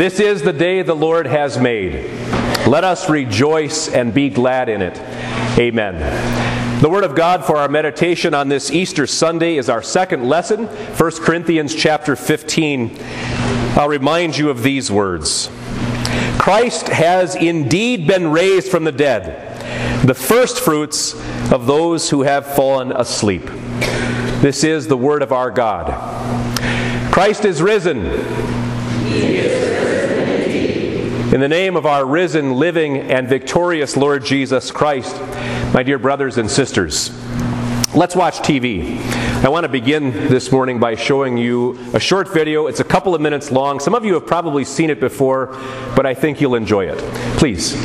This is the day the Lord has made. Let us rejoice and be glad in it. Amen. The word of God for our meditation on this Easter Sunday is our second lesson, 1 Corinthians chapter 15. I'll remind you of these words. Christ has indeed been raised from the dead, the first fruits of those who have fallen asleep. This is the word of our God. Christ is risen. In the name of our risen, living, and victorious Lord Jesus Christ, my dear brothers and sisters, let's watch TV. I want to begin this morning by showing you a short video. It's a couple of minutes long. Some of you have probably seen it before, but I think you'll enjoy it. Please.